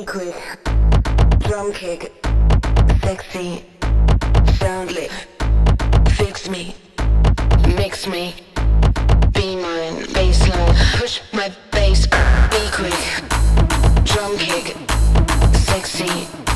Drum quick, drum kick, sexy, soundly. Fix me, mix me, be mine, baseline. Push my bass, be quick, drum kick, sexy.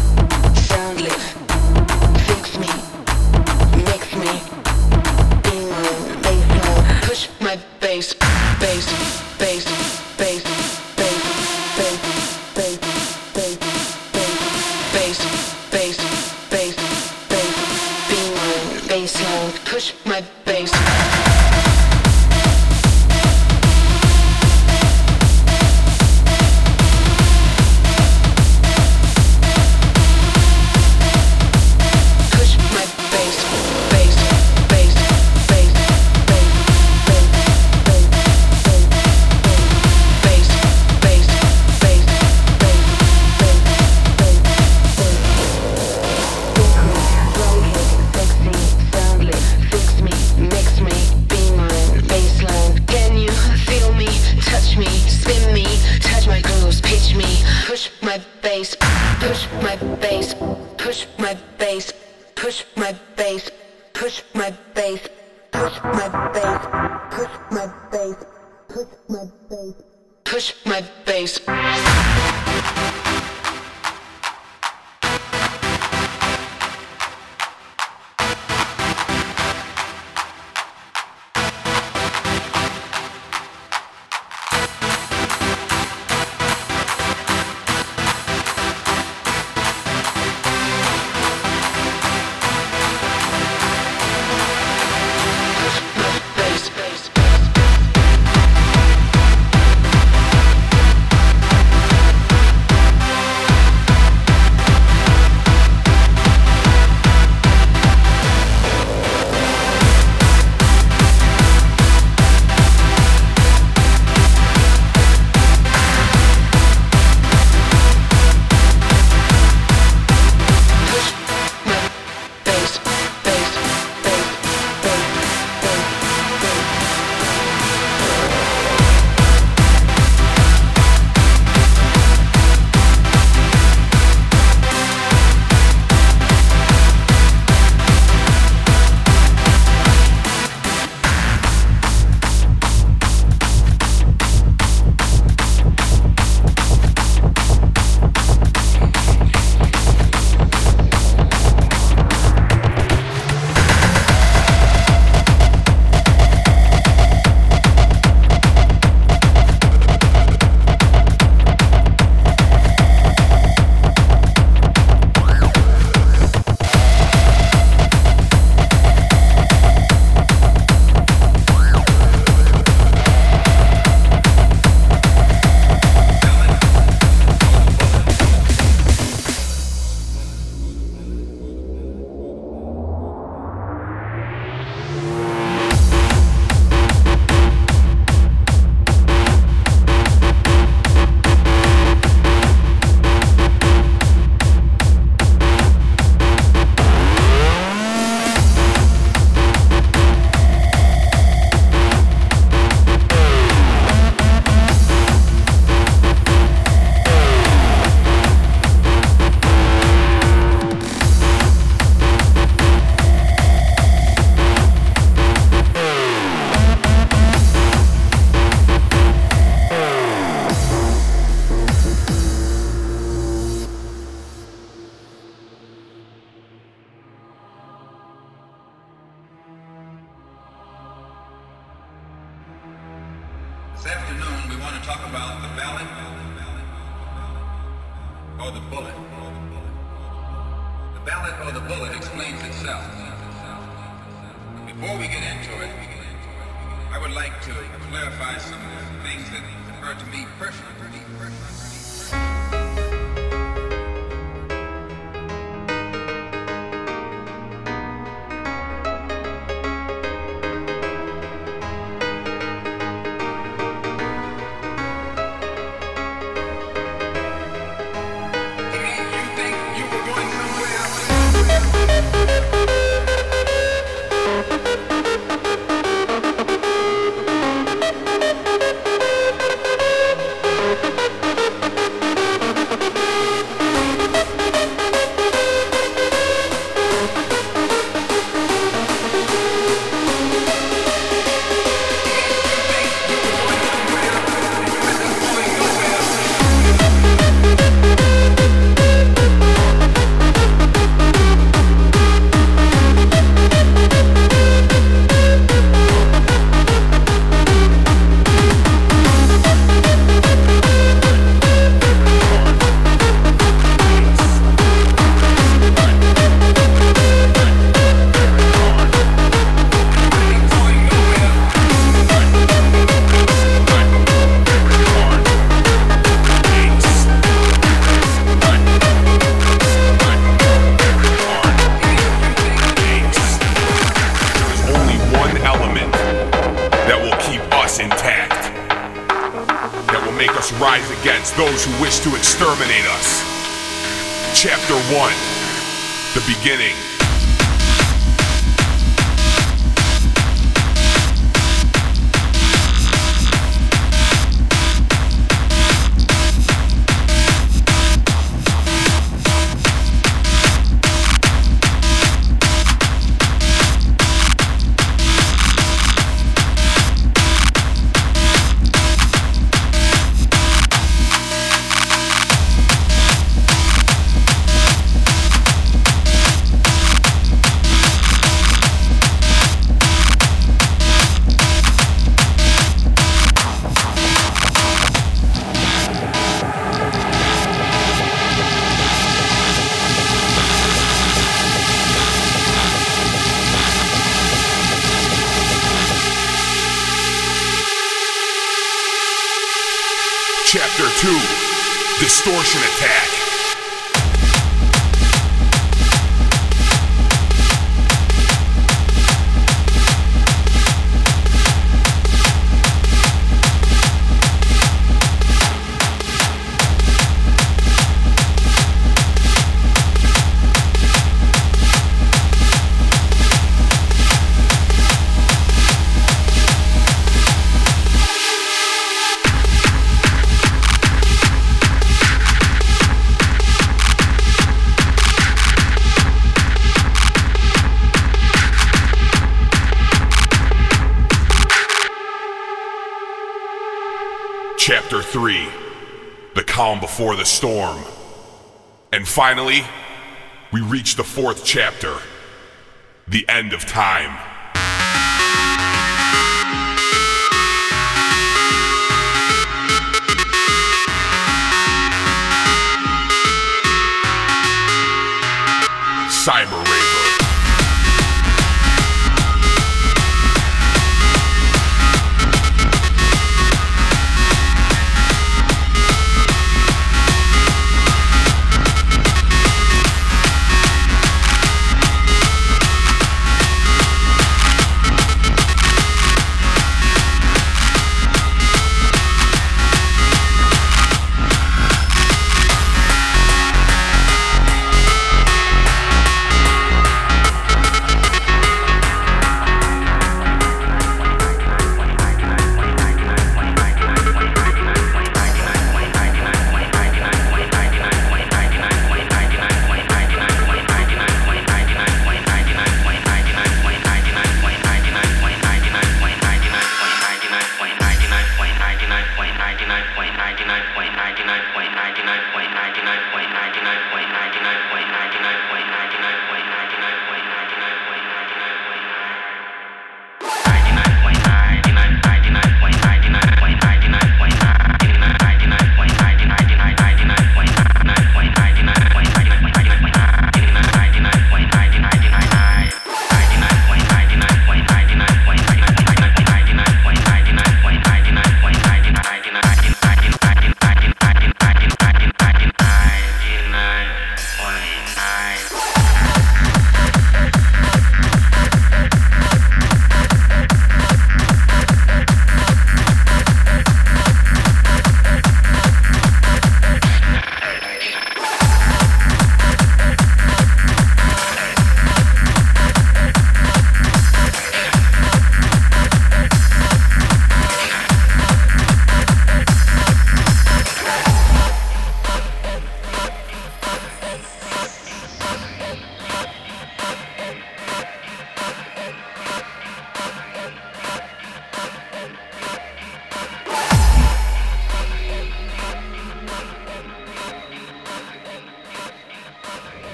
three, the calm before the storm. And finally, we reach the fourth chapter, the end of time.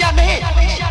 You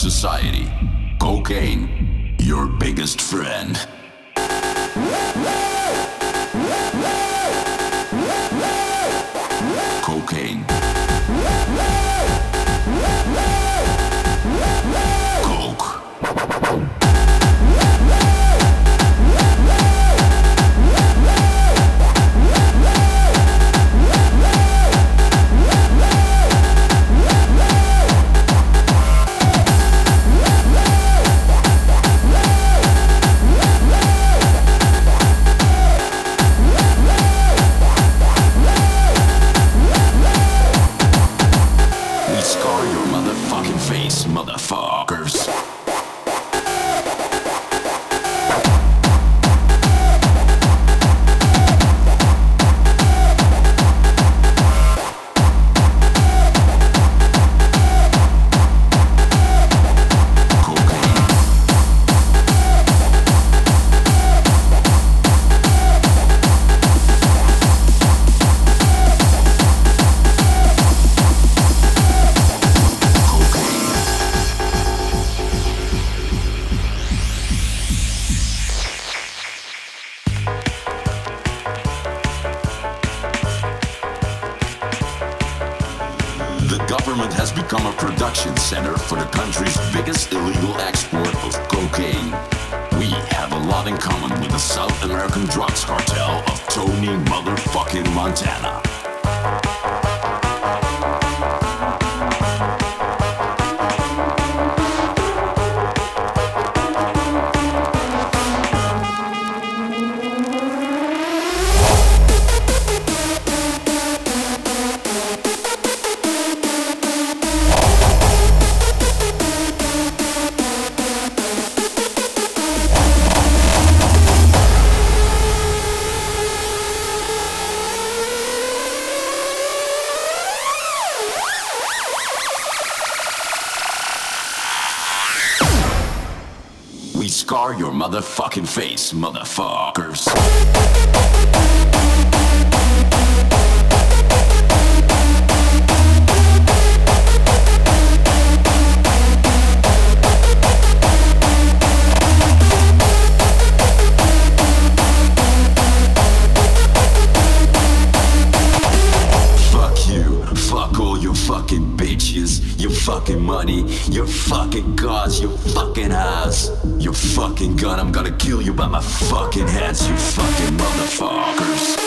society. Cocaine. fucking face, motherfuckers. fucking money, your fucking cars, your fucking house, your fucking gun. I'm gonna kill you by my fucking hands, you fucking motherfuckers.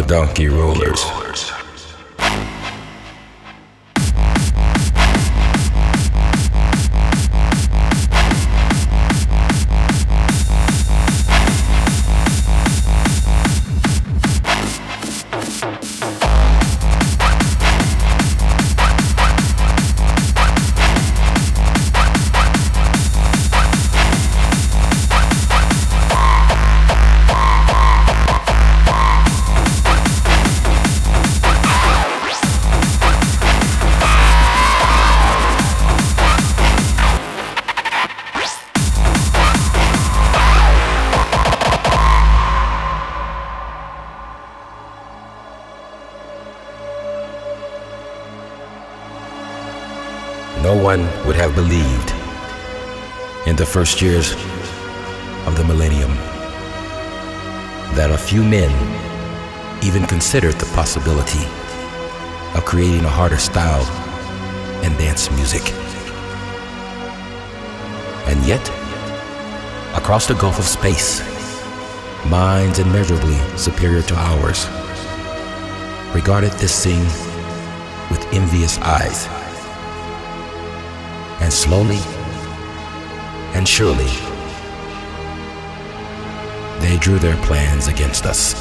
The Donkey Rollers. First years of the millennium that a few men even considered the possibility of creating a harder style in dance music. And yet, across the gulf of space, minds immeasurably superior to ours regarded this scene with envious eyes. And slowly, and surely they drew their plans against us.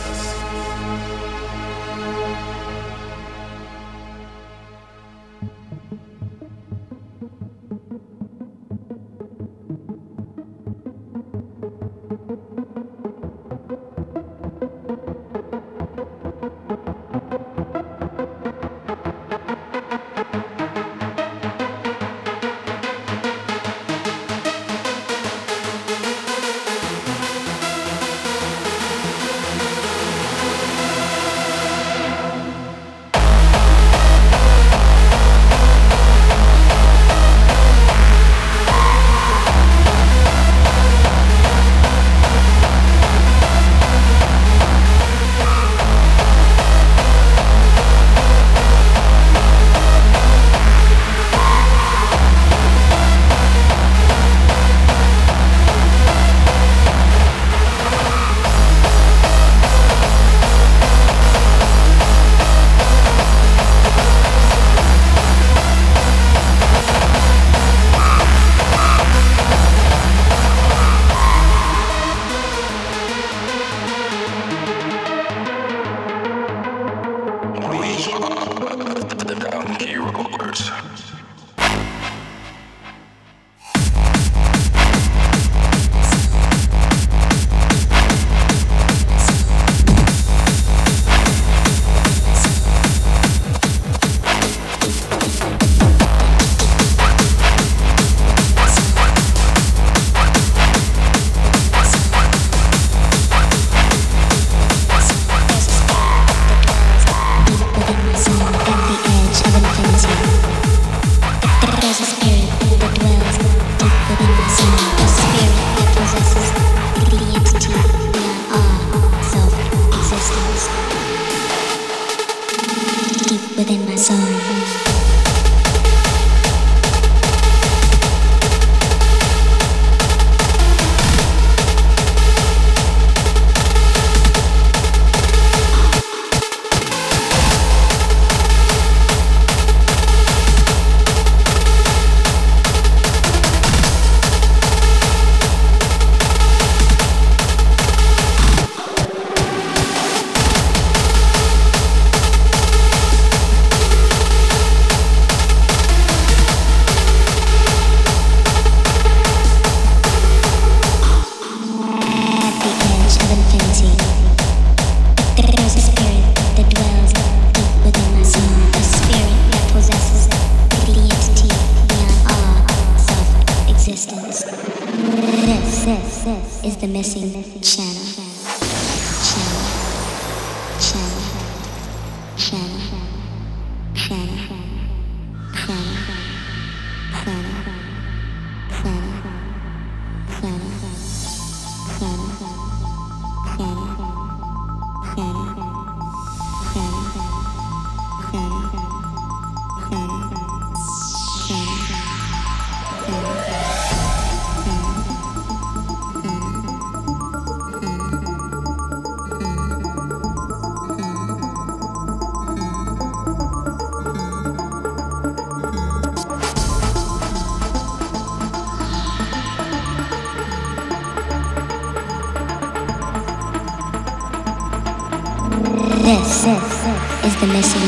This is the missing.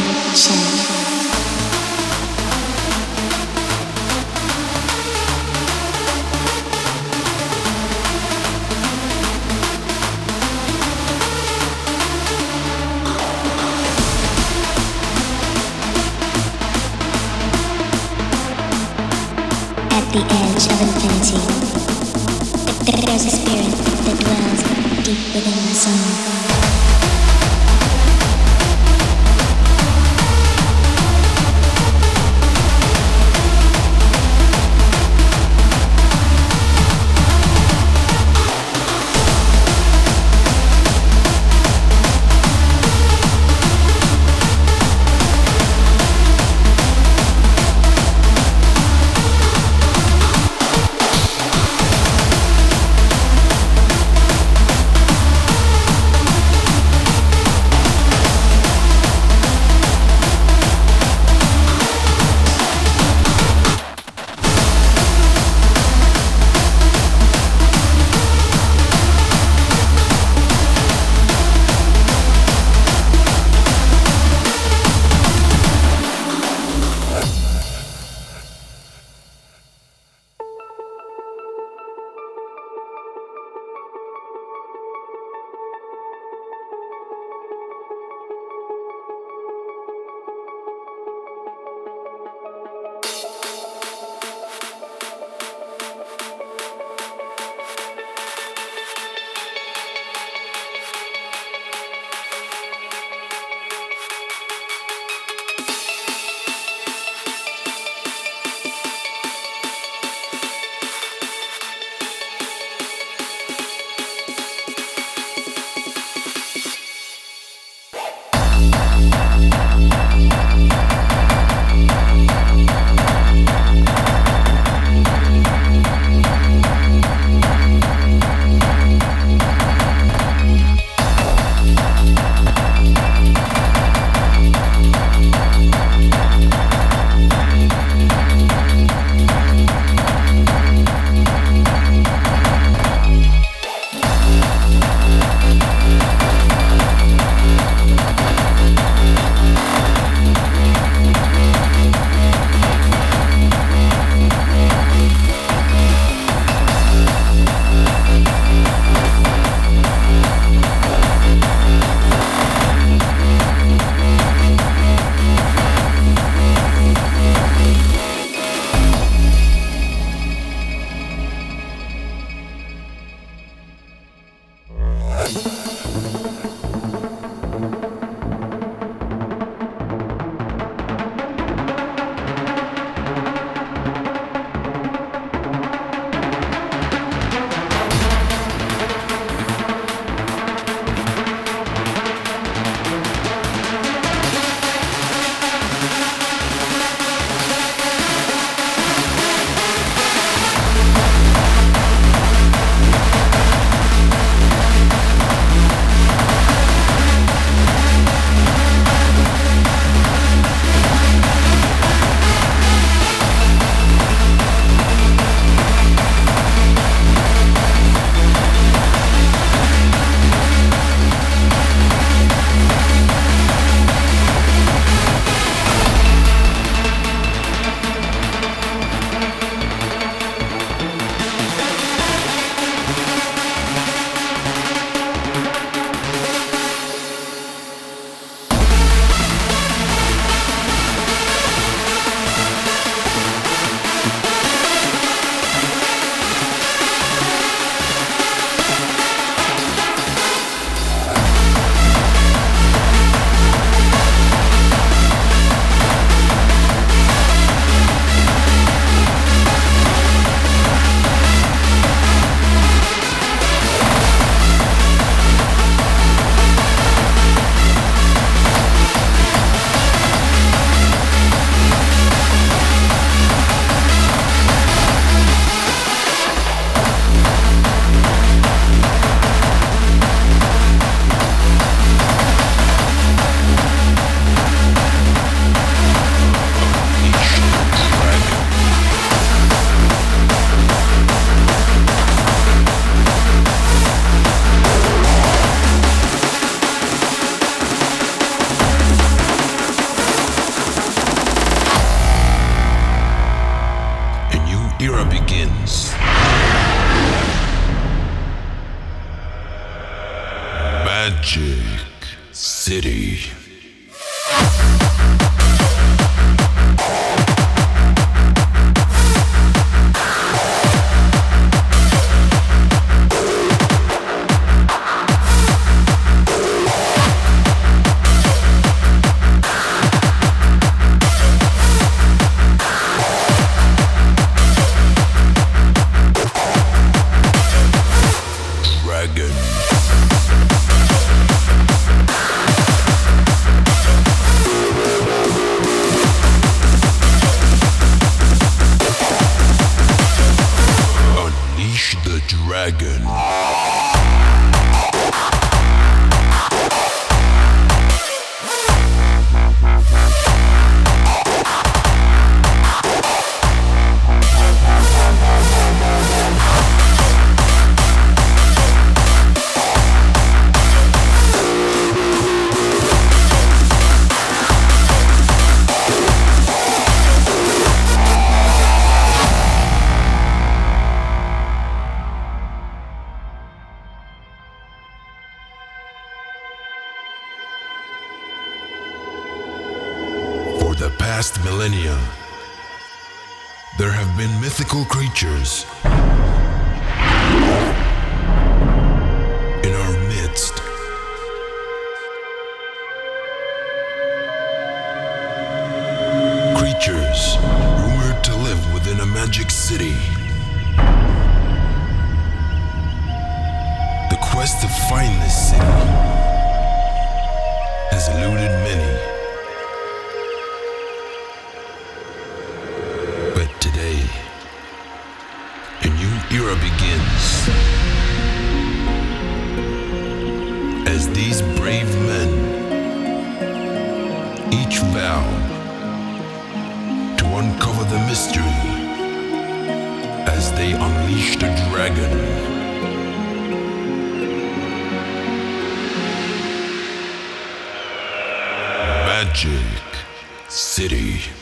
At the edge of infinity, there's a spirit that dwells deep within my soul. Magic City.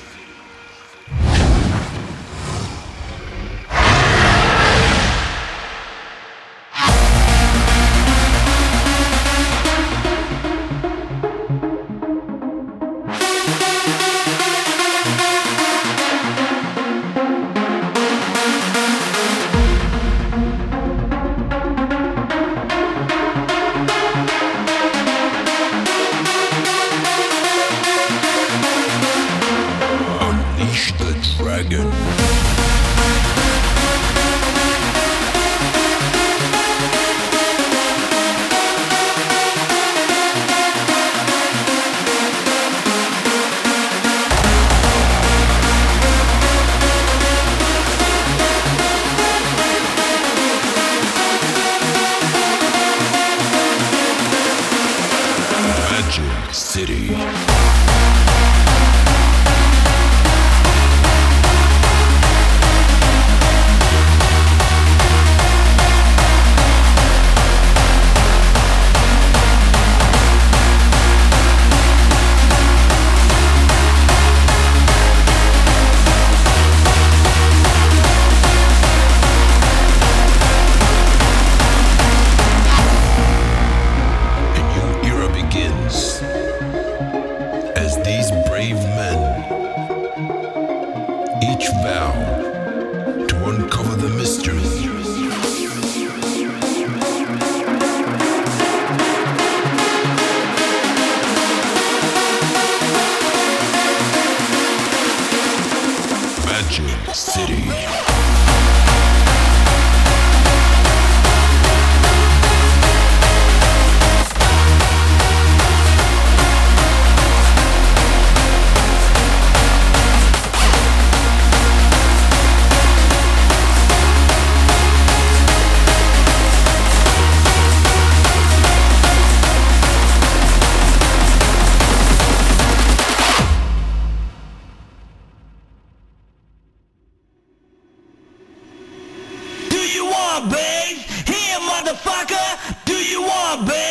Motherfucker. Do you want babe?